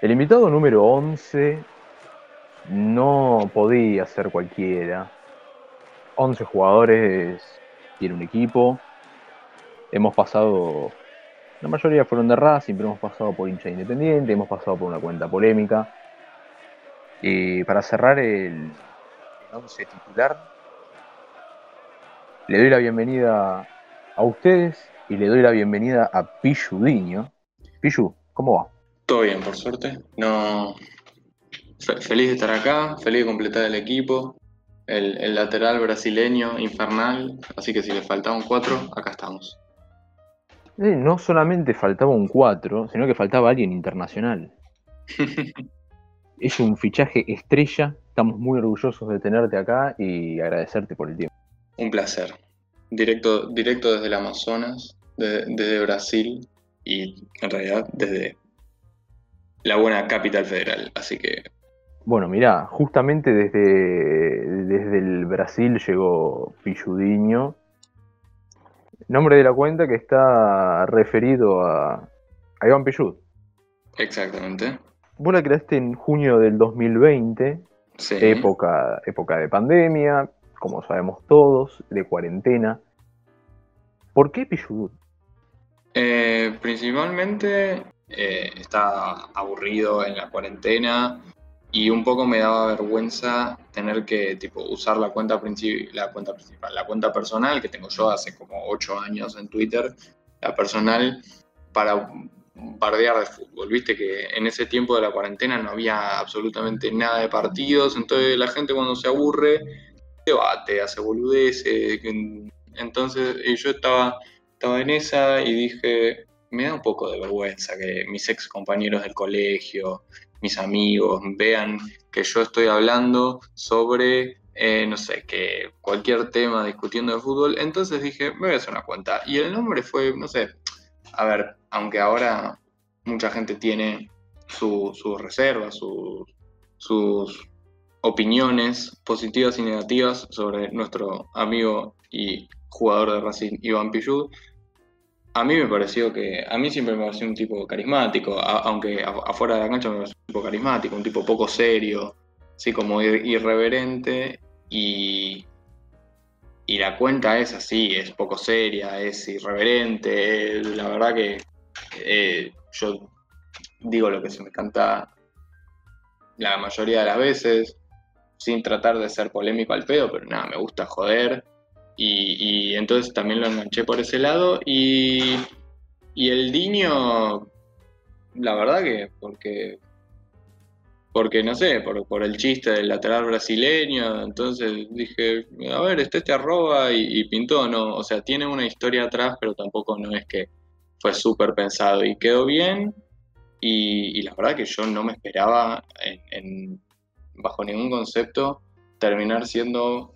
El invitado número 11 no podía ser cualquiera. 11 jugadores tiene un equipo. Hemos pasado, la mayoría fueron de Racing, pero hemos pasado por hincha independiente, hemos pasado por una cuenta polémica. Y para cerrar el 11 titular, le doy la bienvenida a ustedes y le doy la bienvenida a Diño. Pichu, ¿cómo va? Todo bien, por suerte. No, feliz de estar acá, feliz de completar el equipo. El, lateral brasileño infernal, así que si le faltaba un 4, acá estamos. no solamente faltaba un 4, sino que faltaba alguien internacional. es un fichaje estrella, estamos muy orgullosos de tenerte acá y agradecerte por el tiempo. Un placer. Directo, directo desde el Amazonas, desde Brasil y en realidad desde la buena capital federal. Así que bueno, mirá, justamente desde, desde el Brasil llegó Pilludiño. Nombre de la cuenta que está referido a, Iván Pillud. Exactamente. Vos la creaste en junio del 2020, época, época de pandemia, como sabemos todos, de cuarentena. ¿Por qué Pillud? Eh, principalmente eh, está aburrido en la cuarentena y un poco me daba vergüenza tener que tipo usar la cuenta, la cuenta principal, la cuenta personal que tengo yo hace como 8 años en Twitter, la personal para bardear de fútbol. Viste que en ese tiempo de la cuarentena no había absolutamente nada de partidos, entonces la gente cuando se aburre debate, hace boludeces. Entonces yo estaba, estaba en esa y dije, me da un poco de vergüenza que mis ex compañeros del colegio, mis amigos vean que yo estoy hablando sobre, eh, no sé, que cualquier tema discutiendo de fútbol. Entonces dije, me voy a hacer una cuenta. Y el nombre fue, no sé, a ver, aunque ahora mucha gente tiene sus reservas, sus opiniones positivas y negativas sobre nuestro amigo y jugador de Racing, Iván Pillud, a mí me pareció que, a mí siempre me pareció un tipo carismático, aunque afuera de la cancha me pareció un tipo carismático, un tipo poco serio, así como irreverente y, y la cuenta es así, es poco seria, es irreverente, la verdad que eh, yo digo lo que se me canta la mayoría de las veces, sin tratar de ser polémico al pedo, pero nada, me gusta joder y, entonces también lo enganché por ese lado. Y, el Diño, la verdad que porque, porque no sé, por, por, el chiste del lateral brasileño, entonces dije, a ver, este este arroba y, pintó, no, o sea, tiene una historia atrás, pero tampoco no es que fue súper pensado y quedó bien. Y, la verdad que yo no me esperaba en, bajo ningún concepto terminar siendo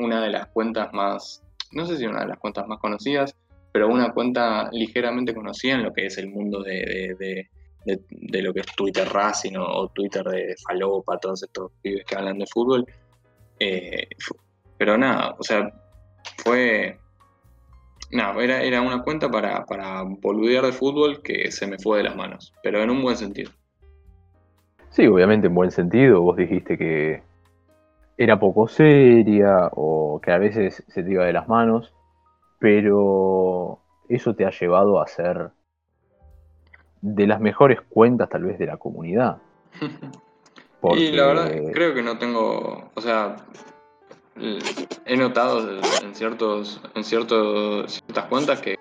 una de las cuentas más, no sé si una de las cuentas más conocidas, pero una cuenta ligeramente conocida en lo que es el mundo de, de, lo que es Twitter Racing o, Twitter de Falopa, todos estos pibes que hablan de fútbol. Eh, pero nada, o sea, fue. Nada, era, era una cuenta para, para boludear de fútbol que se me fue de las manos, pero en un buen sentido. Sí, obviamente en buen sentido. Vos dijiste que era poco seria o que a veces se te iba de las manos, pero eso te ha llevado a ser de las mejores cuentas tal vez de la comunidad. Y la verdad, creo que no tengo, o sea, he notado en, ciertos, en ciertos, ciertas cuentas que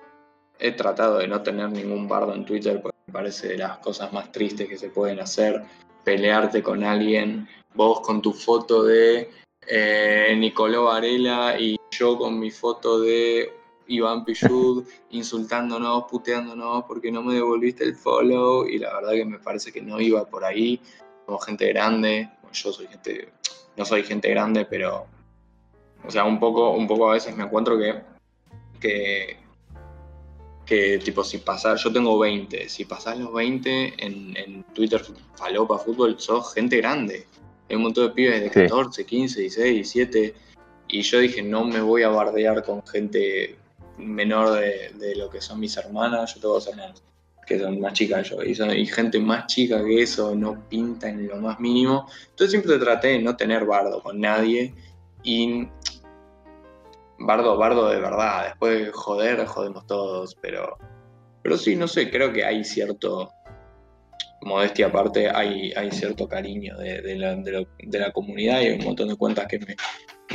he tratado de no tener ningún bardo en Twitter porque me parece de las cosas más tristes que se pueden hacer, pelearte con alguien vos con tu foto de eh, Nicolò Varela y yo con mi foto de Iván Pichud insultándonos, puteándonos porque no me devolviste el follow y la verdad que me parece que no iba por ahí. Como gente grande, yo soy gente, no soy gente grande, pero o sea, un poco, un poco a veces me encuentro que, que, que tipo si pasas, yo tengo 20, si pasás los 20 en, en Twitter Falopa Fútbol, sos gente grande, hay un montón de pibes de 14, 15, 16, 17. Y yo dije, no me voy a bardear con gente menor de, lo que son mis hermanas. Yo tengo dos hermanas que son más chicas yo, y, son, y gente más chica que eso no pinta en lo más mínimo. Entonces siempre traté de no tener bardo con nadie y bardo, bardo de verdad, después de joder, jodemos todos, pero, pero sí, no sé, creo que hay cierto, modestia aparte, hay, hay cierto cariño de, la, de, la, comunidad y hay un montón de cuentas que me,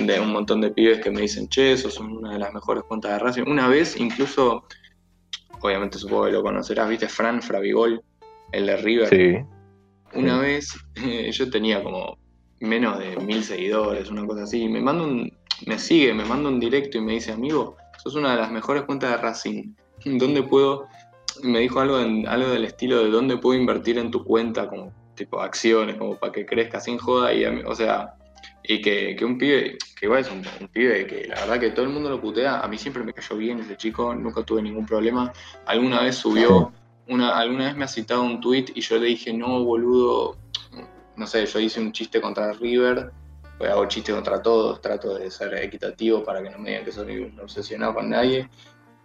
de un montón de pibes que me dicen, che, eso son una de las mejores cuentas de Racing. Una vez, incluso, obviamente supongo que lo conocerás, viste, Fran Fravigol, el de River. Sí. Una vez yo tenía como menos de mil seguidores, una cosa así, me manda un, me sigue, me manda un directo y me dice, amigo, sos una de las mejores cuentas de Racing. ¿Dónde puedo? Me dijo algo, algo del estilo de dónde puedo invertir en tu cuenta, como tipo acciones, como para que crezca sin joda. Y, o sea, y que, un pibe, que igual es un, pibe que la verdad que todo el mundo lo putea, a mí siempre me cayó bien ese chico, nunca tuve ningún problema. Alguna vez subió, una, alguna vez me ha citado un tweet y yo le dije, no, boludo, no sé, yo hice un chiste contra River pues hago chistes contra todos, trato de ser equitativo para que no me digan que soy obsesionado con nadie.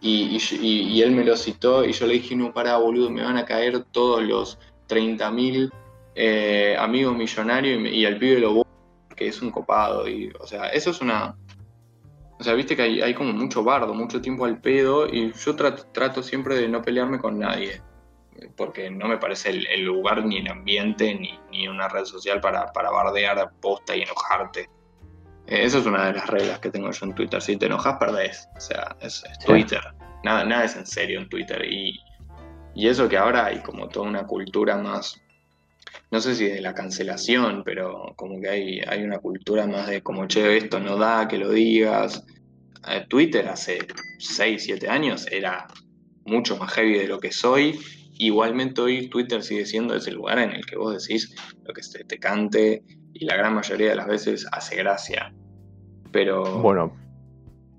Y, él me lo citó y yo le dije, no, pará, boludo, me van a caer todos los 30.000 eh, amigos millonarios y, al pibe lo que es un copado. Y, o sea, eso es una... O sea, viste que hay, como mucho bardo, mucho tiempo al pedo y yo trato siempre de no pelearme con nadie porque no me parece el, lugar ni el ambiente ni, una red social para, para bardear posta y enojarte. Eh, esa es una de las reglas que tengo yo en Twitter. Si te enojas, perdés. O sea, es, Twitter. Nada, nada es en serio en Twitter. Y, eso que ahora hay como toda una cultura más, no sé si de la cancelación, pero como que hay, hay una cultura más de como, che, esto no da, que lo digas. Eh, Twitter hace 6, 7 años era mucho más heavy de lo que soy Igualmente hoy Twitter sigue siendo ese lugar en el que vos decís lo que te, te cante y la gran mayoría de las veces hace gracia. Pero... Bueno,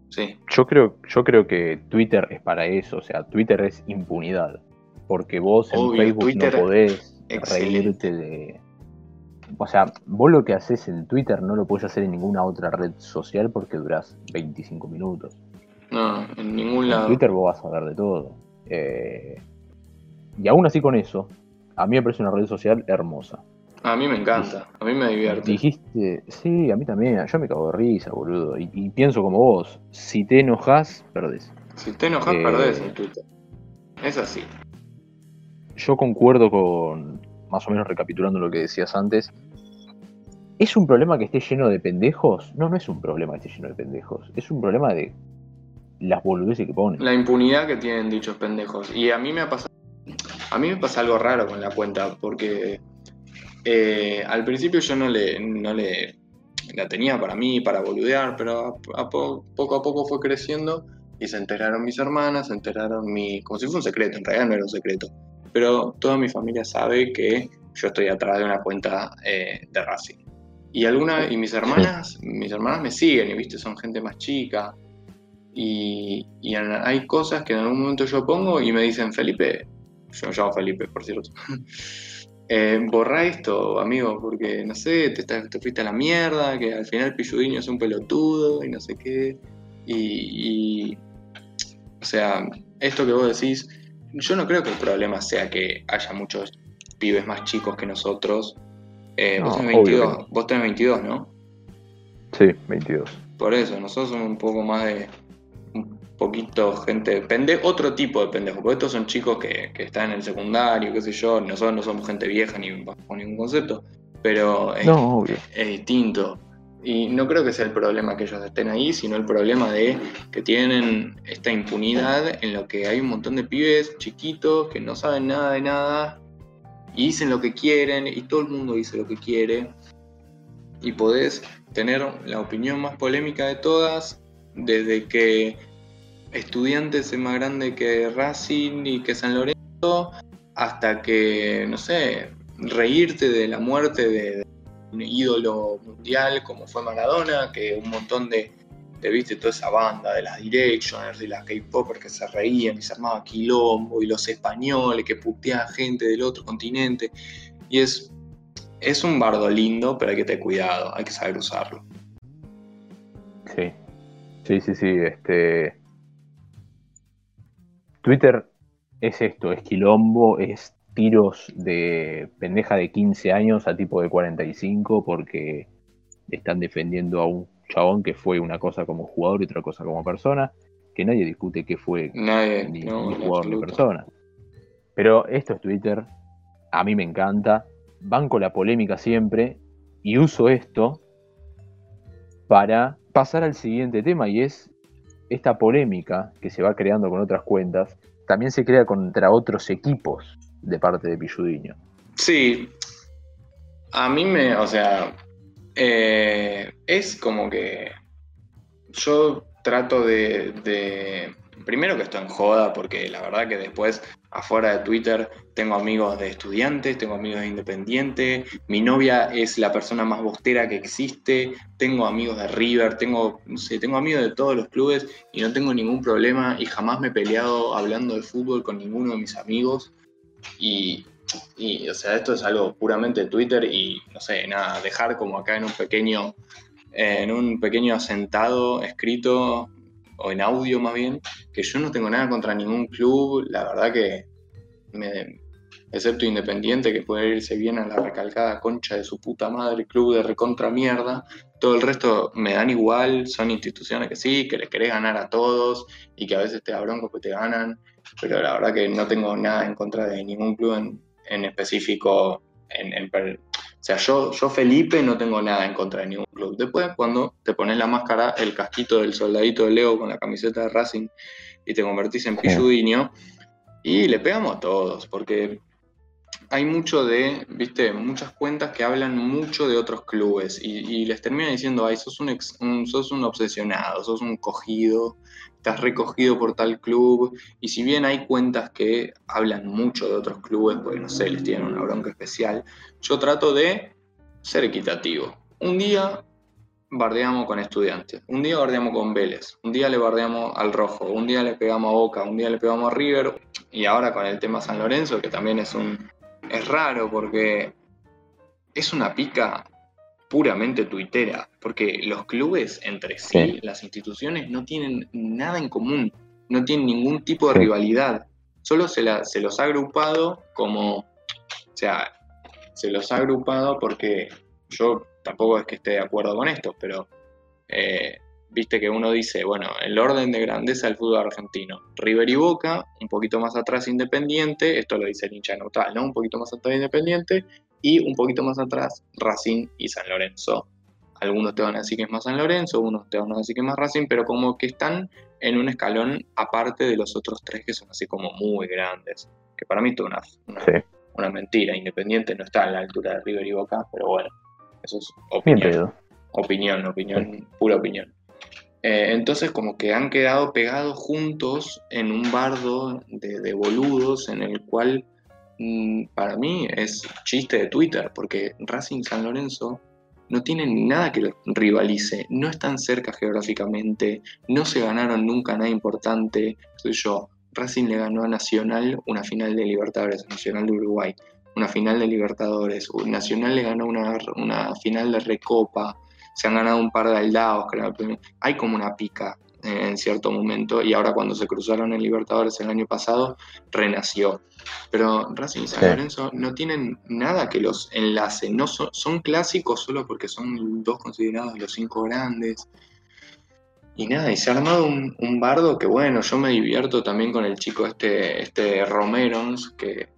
sí. yo, creo, yo creo que Twitter es para eso, o sea, Twitter es impunidad. Porque vos en Facebook no podés reírte de... O sea, vos lo que haces en Twitter no lo podés hacer en ninguna otra red social porque durás 25 minutos. No, en ningún lado. En Twitter vos vas a ver de todo. Eh, y aún así con eso, a mí me parece una red social hermosa. A mí me encanta, a mí me divierte. Dijiste, sí, a mí también, yo me cago de risa, boludo. Y, pienso como vos, si te enojas, perdés. Si te enojas, eh, perdés en Twitter. Es así. Yo concuerdo con, más o menos recapitulando lo que decías antes, ¿Es un problema que esté lleno de pendejos? No, no es un problema que esté lleno de pendejos. Es un problema de las boludeces que ponen. La impunidad que tienen dichos pendejos. Y a mí me ha pasado a mí me pasa algo raro con la cuenta, porque eh, al principio yo no le, no le la tenía para mí, para boludear, pero a, poco a poco fue creciendo y se enteraron mis hermanas, se enteraron mi. como si fuera un secreto, en realidad no era un secreto. Pero toda mi familia sabe que yo estoy atrás de una cuenta eh, de Racing. Y alguna, y mis hermanas, mis hermanas me siguen, y viste, son gente más chica. Y, y hay cosas que en algún momento yo pongo y me dicen, Felipe, yo me llamo Felipe, por cierto. eh, borra esto, amigo, porque no sé, te, te, fuiste a la mierda, que al final Pilludiño es un pelotudo y no sé qué. Y, o sea, esto que vos decís, yo no creo que el problema sea que haya muchos pibes más chicos que nosotros. Eh, vos, tenés 22, vos tenés 22, ¿no? Sí, 22. Por eso, nosotros somos un poco más de poquito gente pendejo, otro tipo de pendejo, porque estos son chicos que, están en el secundario, qué sé yo, nosotros no somos gente vieja ni bajo ningún concepto, pero es, es distinto. Y no creo que sea el problema que ellos estén ahí, sino el problema de que tienen esta impunidad en lo que hay un montón de pibes chiquitos que no saben nada de nada y dicen lo que quieren y todo el mundo dice lo que quiere y podés tener la opinión más polémica de todas desde que Estudiantes es más grande que Racing y que San Lorenzo, hasta que, no sé, reírte de la muerte de, un ídolo mundial como fue Maradona, que un montón de, de viste toda esa banda de las Directioners, de las K-Popers que se reían y se armaba quilombo, y los españoles que puteaban gente del otro continente. Y es, es un bardo lindo, pero hay que tener cuidado, hay que saber usarlo. Sí, sí, sí, sí. Este, Twitter es esto, es quilombo, es tiros de pendeja de 15 años a tipo de 45 porque están defendiendo a un chabón que fue una cosa como jugador y otra cosa como persona, que nadie discute que fue ni, jugador ni persona. Pero esto es Twitter, a mí me encanta, banco la polémica siempre y uso esto para pasar al siguiente tema y es esta polémica que se va creando con otras cuentas, también se crea contra otros equipos de parte de Pilludiño. Sí, a mí me, o sea, eh, es como que yo trato de, primero que esto en joda, porque la verdad que después afuera de Twitter tengo amigos de estudiantes, tengo amigos de independiente, mi novia es la persona más bostera que existe, tengo amigos de River, tengo, no sé, tengo amigos de todos los clubes y no tengo ningún problema y jamás me he peleado hablando de fútbol con ninguno de mis amigos. Y, o sea, esto es algo puramente de Twitter y, no sé, nada, dejar como acá en un pequeño, en un pequeño asentado escrito, o en audio más bien, que yo no tengo nada contra ningún club, la verdad que, me, excepto Independiente, que puede irse bien a la recalcada concha de su puta madre, club de recontra mierda, todo el resto me dan igual, son instituciones que sí, que le querés ganar a todos y que a veces te da bronco que te ganan pero la verdad que no tengo nada en contra de ningún club en, específico. En, o sea, yo, yo Felipe no tengo nada en contra de ningún club. Después, cuando te pones la máscara, el casquito del soldadito de Leo con la camiseta de Racing y te convertís en Pilludiño, y le pegamos a todos, porque hay mucho de, viste, muchas cuentas que hablan mucho de otros clubes y, les termina diciendo, ay, sos un, sos un obsesionado, sos un cogido, estás recogido por tal club. Y si bien hay cuentas que hablan mucho de otros clubes, pues no sé, les tienen una bronca especial, yo trato de ser equitativo. Un día bardeamos con estudiantes, un día bardeamos con Vélez, un día le bardeamos al Rojo, un día le pegamos a Boca, un día le pegamos a River y ahora con el tema San Lorenzo, que también es un es raro porque es una pica puramente tuitera, porque los clubes entre sí, las instituciones no tienen nada en común, no tienen ningún tipo de rivalidad, solo se, se los ha agrupado como, o sea, se los ha agrupado porque yo tampoco es que esté de acuerdo con esto, pero eh, viste que uno dice, bueno, el orden de grandeza del fútbol argentino, River y Boca, un poquito más atrás Independiente, esto lo dice el hincha neutral, ¿no? Un poquito más atrás Independiente, y un poquito más atrás Racing y San Lorenzo. Algunos te van a decir que es más San Lorenzo, unos te van a decir que es más Racing, pero como que están en un escalón aparte de los otros tres que son así como muy grandes. Que para mí es una, una, mentira. Independiente no está a la altura de River y Boca, pero bueno, eso es opinión. Opinión, opinión, pura opinión. Eh, entonces como que han quedado pegados juntos en un bardo de, boludos en el cual mm, para mí es chiste de Twitter, porque Racing San Lorenzo no tienen nada que rivalice, no están cerca geográficamente, no se ganaron nunca nada importante. Soy yo, Racing le ganó a Nacional una final de Libertadores, Nacional de Uruguay, una final de Libertadores, Nacional le ganó una, una final de Recopa, se han ganado un par de aldados, creo. Hay como una pica en cierto momento y ahora cuando se cruzaron en Libertadores el año pasado, renació. Pero Racing y San Lorenzo no tienen nada que los enlace, no son, clásicos solo porque son dos considerados los cinco grandes. Y nada, y se ha armado un, bardo que bueno, yo me divierto también con el chico este, este Romerons, que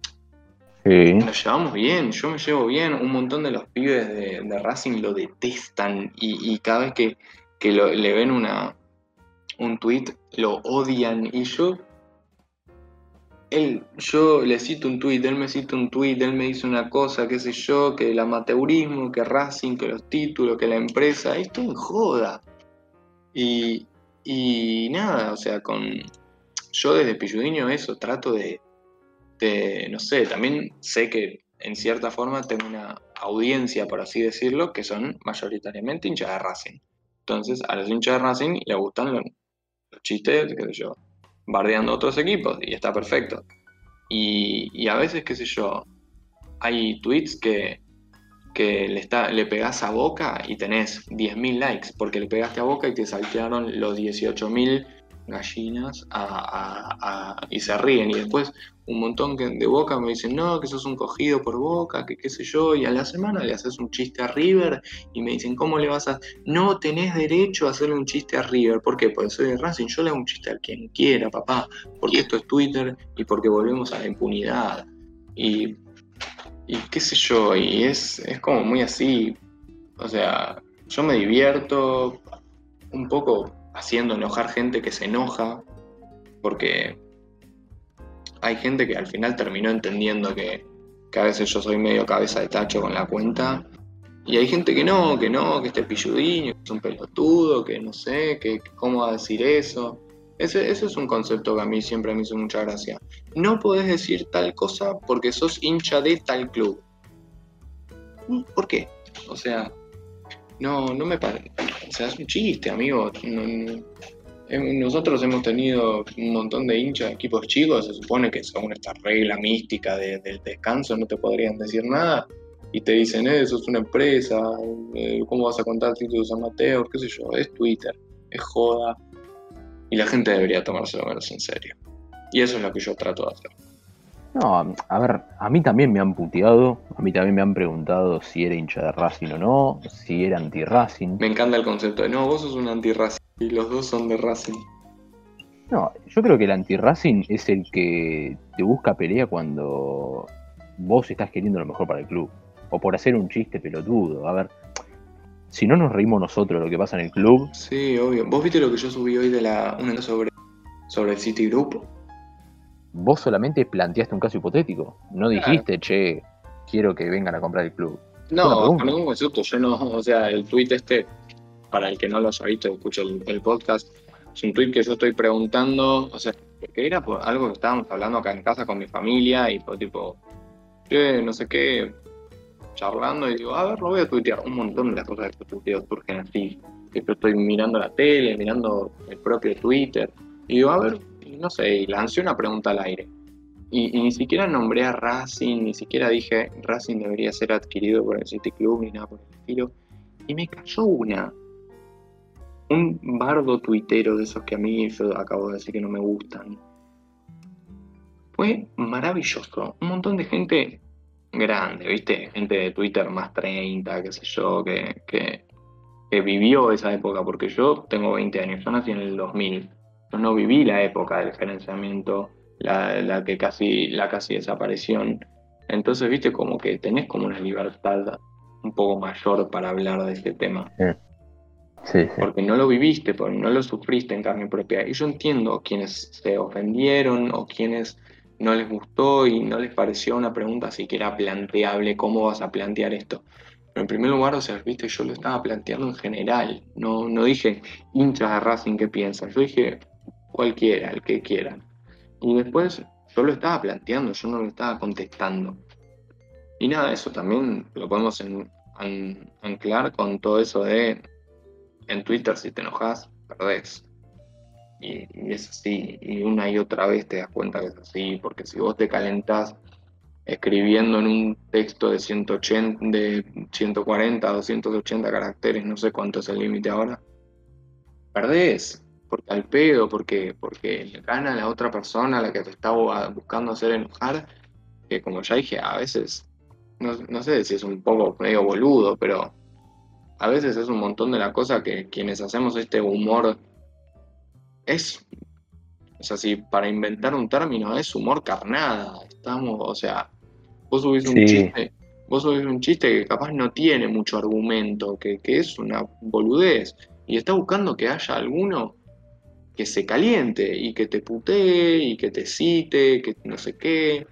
nos llevamos bien, yo me llevo bien. Un montón de los pibes de, Racing lo detestan y, cada vez que, le ven una, un tweet lo odian. Y yo, él, yo le cito un tweet, él me cita un tweet, él me dice una cosa, qué sé yo, que el amateurismo, que Racing, que los títulos, que la empresa, esto en joda. Y, y nada, o sea, con yo desde Pilludiño eso trato de este, no sé, también sé que en cierta forma tengo una audiencia, por así decirlo, que son mayoritariamente hinchas de Racing. Entonces, a los hinchas de Racing les gustan los, chistes, qué sé yo, bardeando otros equipos, y está perfecto. Y, a veces, qué sé yo, hay tweets que, que le, está, le pegás a Boca y tenés 10.000 likes, porque le pegaste a Boca y te saltearon los 18.000 gallinas y se ríen. Y después un montón de Boca me dicen, no, que sos un cogido por Boca, que qué sé yo. Y a la semana le haces un chiste a River y me dicen, ¿cómo le vas a...? No tenés derecho a hacerle un chiste a River. ¿Por qué? Porque soy de Racing. Yo le hago un chiste a quien quiera, papá. Porque esto es Twitter y porque volvemos a la impunidad. Y, y qué sé yo, y es, es como muy así. O sea, yo me divierto un poco haciendo enojar gente que se enoja, porque hay gente que al final terminó entendiendo que, a veces yo soy medio cabeza de tacho con la cuenta, y hay gente que no, que no, que este pilludín, que es un pelotudo, que no sé, que, cómo va a decir eso. Ese, ese, es un concepto que a mí siempre me hizo mucha gracia. No podés decir tal cosa porque sos hincha de tal club. ¿Por qué? O sea, no, no me parece. O sea, es un chiste, amigo. nosotros hemos tenido un montón de hinchas de equipos chicos. Se supone que según esta regla mística del descanso no te podrían decir nada. Y te dicen, eh, eso es una empresa. Eh, ¿Cómo vas a contar títulos amateurs? ¿Qué sé yo? Es Twitter. Es joda. Y la gente debería tomárselo menos en serio. Y eso es lo que yo trato de hacer. No, a ver, a mí también me han puteado, a mí también me han preguntado si era hincha de Racing o no, si era anti-Racing. Me encanta el concepto de, no, vos sos un anti-Racing y los dos son de Racing. No, yo creo que el anti-Racing es el que te busca pelea cuando vos estás queriendo lo mejor para el club. O por hacer un chiste pelotudo. A ver, si no nos reímos nosotros de lo que pasa en el club. Sí, obvio. ¿Vos viste lo que yo subí hoy de la una sobre, sobre el City Group? Vos solamente planteaste un caso hipotético. No dijiste, che, quiero que vengan a comprar el club. No, con ningún concepto. Yo no, o sea, el tweet este, para el que no lo ha visto, escucho el, podcast, es un tweet que yo estoy preguntando, o sea, que era por algo que estábamos hablando acá en casa con mi familia y por tipo, che, no sé qué, charlando y digo, a ver, lo voy a tuitear. Un montón de las cosas que tuiteo surgen así. Que yo estoy mirando la tele, mirando el propio Twitter. Y digo, a ver, no sé, y lancé una pregunta al aire. Y, ni siquiera nombré a Racing, ni siquiera dije Racing debería ser adquirido por el City Club, ni nada por el estilo. Y me cayó una. Un bardo tuitero de esos que a mí yo acabo de decir que no me gustan. Fue maravilloso. Un montón de gente grande, ¿viste? Gente de Twitter más 30, qué sé yo, que, que, que vivió esa época, porque yo tengo 20 años, yo nací en el 2000 no viví la época del gerenciamiento, la, que casi, la casi desaparición. Entonces, viste, como que tenés como una libertad un poco mayor para hablar de este tema. Sí, Porque no lo viviste, porque no lo sufriste en carne propia. Y yo entiendo quienes se ofendieron o quienes no les gustó y no les pareció una pregunta siquiera planteable, ¿cómo vas a plantear esto? Pero en primer lugar, o sea, viste, yo lo estaba planteando en general. No, no dije hinchas de Racing qué piensan. Yo dije cualquiera, el que quiera. Y después yo lo estaba planteando, yo no lo estaba contestando. Y nada, eso también lo podemos anclar con todo eso de en Twitter si te enojas, perdés. Y, es así, y una y otra vez te das cuenta que es así, porque si vos te calentás escribiendo en un texto de 180, de 140, 280 caracteres, no sé cuánto es el límite ahora, perdés porque al pedo, porque, porque le gana a la otra persona a la que te estaba buscando hacer enojar, que como ya dije, a veces, no, sé si es un poco medio boludo, pero a veces es un montón de la cosa que quienes hacemos este humor es, o sea, si para inventar un término es humor carnada, estamos, o sea, vos subís un chiste, vos subís un chiste que capaz no tiene mucho argumento, que, que es una boludez, y está buscando que haya alguno que se caliente y que te putee y que te cite, que no sé qué.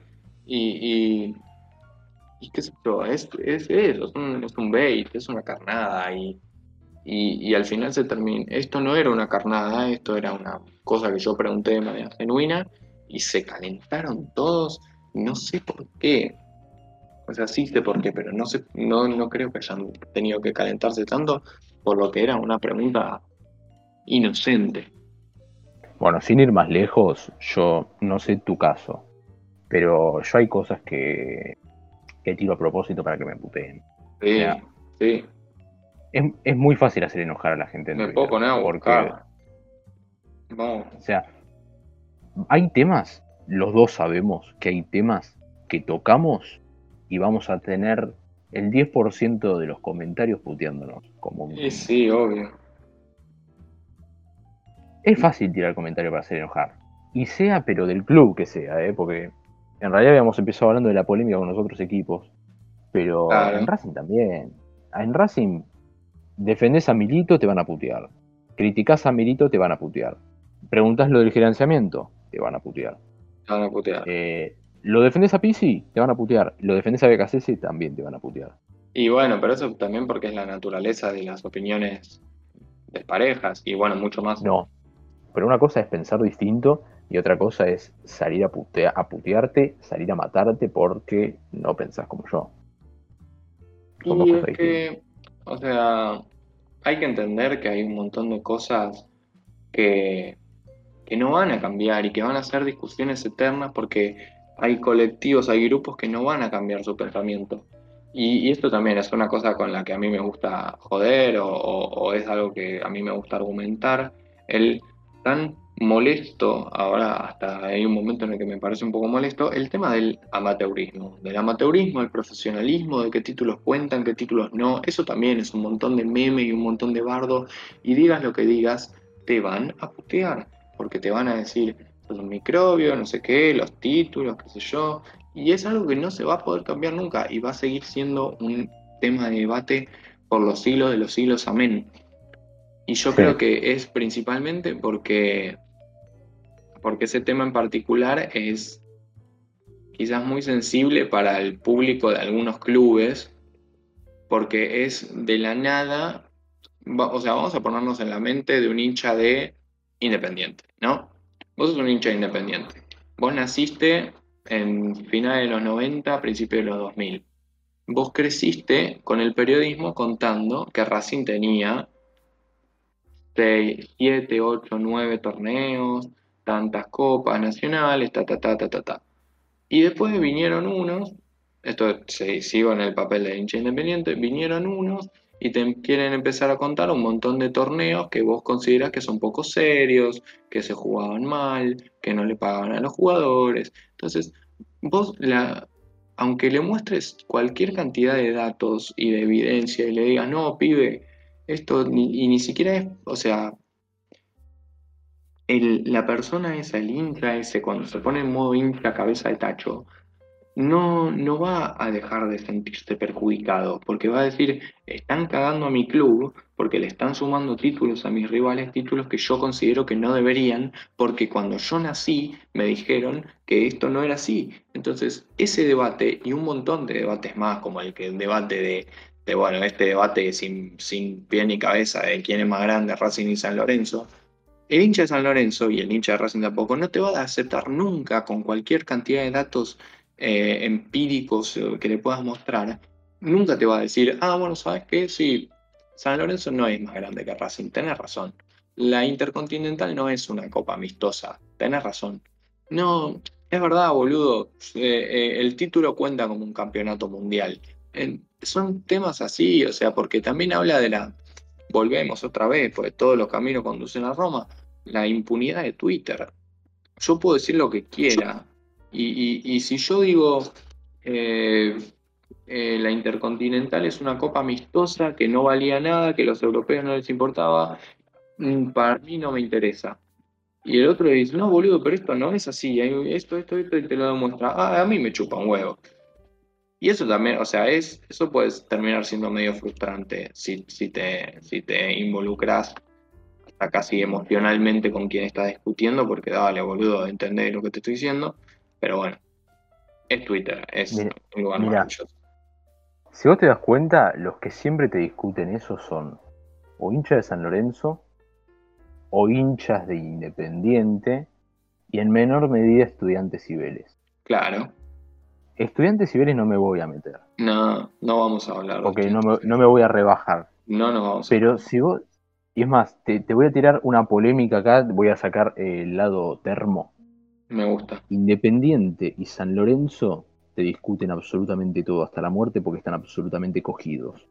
Y, y, qué sé yo, es, es eso, es un, es un bait, es una carnada. Y, y, al final se termina. Esto no era una carnada, esto era una cosa que yo pregunté de manera genuina y se calentaron todos. No sé por qué. O sea, sí sé por qué, pero no, sé, no, no creo que hayan tenido que calentarse tanto por lo que era una pregunta inocente. Bueno, sin ir más lejos, yo no sé tu caso, pero yo hay cosas que, que tiro a propósito para que me puteen. Sí, sí. Es, muy fácil hacer enojar a la gente. En me puedo poner a buscar. No. O sea, hay temas, los dos sabemos que hay temas que tocamos y vamos a tener el 10% de los comentarios puteándonos. Como Sí, sí, obvio. Es fácil tirar comentario para hacer enojar. Y sea, pero del club que sea, ¿eh? porque en realidad habíamos empezado hablando de la polémica con los otros equipos. Pero Claro. en Racing también. En Racing, defendés a Milito, te van a putear. Criticás a Milito, te van a putear. Preguntás lo del gerenciamiento, te van a putear. Te van a putear. Eh, lo defendés a Pisi, te van a putear. Lo defendés a BKCS, también te van a putear. Y bueno, pero eso también porque es la naturaleza de las opiniones desparejas y bueno, mucho más. No. Pero una cosa es pensar distinto y otra cosa es salir a, putea- a putearte, salir a matarte porque no pensás como yo. Son Y es que, o sea, hay que entender que hay un montón de cosas que, que no van a cambiar y que van a ser discusiones eternas porque hay colectivos, hay grupos que no van a cambiar su pensamiento. Y, y esto también es una cosa con la que a mí me gusta joder o, o- o es algo que a mí me gusta argumentar. El tan molesto, ahora hasta hay un momento en el que me parece un poco molesto, el tema del amateurismo, del amateurismo, el profesionalismo, de qué títulos cuentan, qué títulos no, eso también es un montón de meme y un montón de bardo, y digas lo que digas, te van a putear, porque te van a decir, sos un microbio, no sé qué, los títulos, qué sé yo, y es algo que no se va a poder cambiar nunca y va a seguir siendo un tema de debate por los siglos de los siglos, amén. Y yo Sí. creo que es principalmente porque, porque ese tema en particular es quizás muy sensible para el público de algunos clubes, porque es de la nada, o sea, vamos a ponernos en la mente de un hincha de Independiente, ¿no? Vos sos un hincha de Independiente. Vos naciste en finales de los 90, principios de los 2000. Vos creciste con el periodismo contando que Racing tenía 6, 7, 8, 9 torneos, tantas copas nacionales, ta, ta, ta, ta, ta, ta. Y después vinieron unos, esto se sigo en el papel de hincha independiente, vinieron unos y te quieren empezar a contar un montón de torneos que vos consideras que son poco serios, que se jugaban mal, que no le pagaban a los jugadores. Entonces, vos la, aunque le muestres cualquier cantidad de datos y de evidencia y le digas, no, pibe, esto y ni siquiera es, o sea, la persona esa, el hincha ese, cuando se pone en modo hincha cabeza de tacho, no, no va a dejar de sentirse perjudicado, porque va a decir, están cagando a mi club porque le están sumando títulos a mis rivales, títulos que yo considero que no deberían, porque cuando yo nací me dijeron que esto no era así. Entonces, ese debate y un montón de debates más, como el que el debate de, de, bueno, este debate sin, sin pie ni cabeza de quién es más grande, Racing y San Lorenzo, el hincha de San Lorenzo y el hincha de Racing tampoco no te va a aceptar nunca con cualquier cantidad de datos eh, empíricos eh, que le puedas mostrar. Nunca te va a decir, ah, bueno, ¿sabes qué? Sí, San Lorenzo no es más grande que Racing, tenés razón. La Intercontinental no es una copa amistosa, tenés razón. No, es verdad, boludo, eh, el título cuenta como un campeonato mundial. Son temas así, o sea, porque también habla de la, volvemos otra vez, porque todos los caminos conducen a Roma, la impunidad de Twitter. Yo puedo decir lo que quiera. Y, y- y si yo digo, eh, eh, la Intercontinental es una copa amistosa que no valía nada, que los europeos no les importaba, mm, para mí no me interesa. Y el otro dice, no, boludo, pero esto no es así, esto, esto, esto, y te lo demuestra. Ah, a mí me chupa un huevo. Y eso también, o sea, es, eso puede terminar siendo medio frustrante si, si te, si te involucras hasta casi emocionalmente con quien estás discutiendo, porque dale, boludo, entendés lo que te estoy diciendo. Pero bueno, es Twitter, es Mira, un lugar mira. maravilloso. Si vos te das cuenta, los que siempre te discuten eso son o hinchas de San Lorenzo o hinchas de Independiente y en menor medida estudiantes y Vélez. Claro, Estudiantes Vélez no me voy a meter, no, no vamos a hablar porque no me, no me voy a rebajar. No nos vamos a Pero si vos, y es más, te, te voy a tirar una polémica acá, voy a sacar el lado termo. Me gusta. Independiente y San Lorenzo te discuten absolutamente todo hasta la muerte porque están absolutamente cogidos.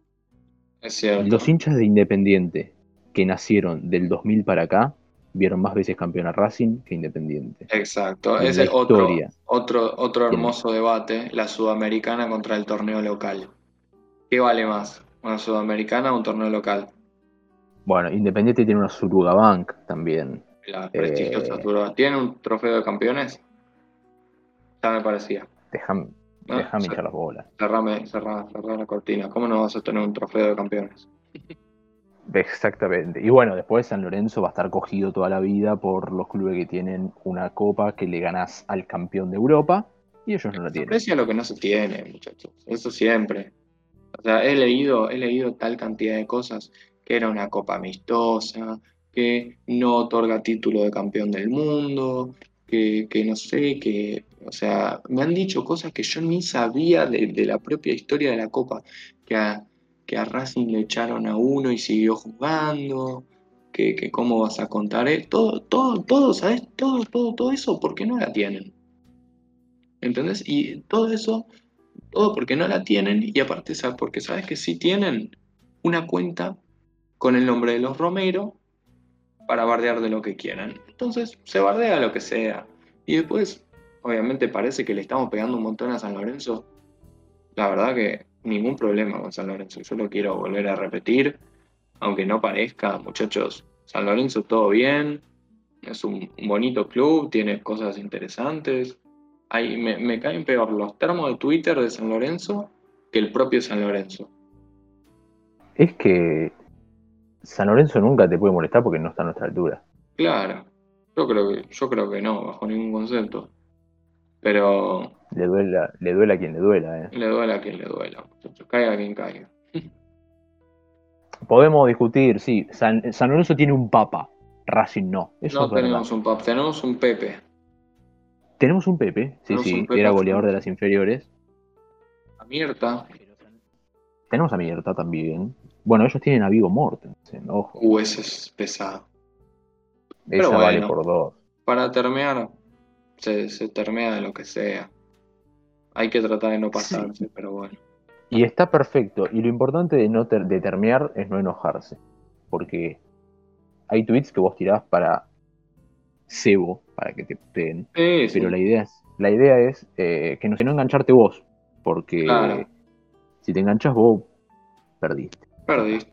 Es cierto. Los hinchas de Independiente que nacieron del 2000 para acá vieron más veces campeón a Racing que Independiente. Exacto, En ese la otro, otro, otro hermoso debate, la sudamericana contra el torneo local. ¿Qué vale más? ¿Una sudamericana o un torneo local? Bueno, Independiente tiene una Surugabank también. La prestigiosa Eh. Suruga. ¿Tiene un trofeo de campeones? Ya me parecía. Déjame Ah, déjame sí. hinchar las bolas. Cerrame, cerrá, cerrá la cortina. ¿Cómo no vas a tener un trofeo de campeones? Exactamente. Y bueno, después San Lorenzo va a estar cogido toda la vida por los clubes que tienen una copa que le ganás al campeón de Europa y ellos no la tienen. aprecia lo que no se tiene, muchachos. Eso siempre. O sea, he leído, he leído tal cantidad de cosas que era una copa amistosa, que no otorga título de campeón del mundo, que, que no sé, que, o sea, me han dicho cosas que yo ni sabía de, de la propia historia de la copa, que a, que a Racing le echaron a uno y siguió jugando, que, que cómo vas a contar, todo, todo, todo, ¿sabes? Todo, todo, todo eso, ¿por qué no la tienen? ¿Entendés? Y todo eso, todo porque no la tienen y aparte, ¿sabes? Porque sabes que sí tienen una cuenta con el nombre de los Romero para bardear de lo que quieran. Entonces, se bardea lo que sea. Y después, obviamente, parece que le estamos pegando un montón a San Lorenzo. La verdad que ningún problema con San Lorenzo. Yo lo quiero volver a repetir, aunque no parezca, muchachos. San Lorenzo todo bien, es un bonito club, tiene cosas interesantes. Ahí me, me caen peor los termos de Twitter de San Lorenzo que el propio San Lorenzo. Es que San Lorenzo nunca te puede molestar porque no está a nuestra altura. Claro, yo creo que, yo creo que no, bajo ningún concepto. Pero Le duela, le duela a quien le duela. ¿eh? le duela a quien le duela, muchachos. Caiga quien caiga. Podemos discutir, sí, San, San Lorenzo tiene un papa, Racing no. Eso No tenemos un pap, tenemos un Pepe. Tenemos un Pepe, sí, Tenemos sí, Pepe era goleador de las inferiores. A Mirta. Tenemos a también. Bueno, ellos tienen a Vigo Mortensen, ojo. Uh, ese es pesado. Esa pero vale por dos. Para termear, se, se termea de lo que sea. Hay que tratar de no pasarse, pero bueno. Y está perfecto. Y lo importante de no ter- de termear es no enojarse. Porque hay tweets que vos tirás para cebo, para que te. Sí, sí. Pero la idea es, la idea es eh, que, no, que no engancharte vos. Porque Claro. si te enganchas vos, perdiste. Perdiste.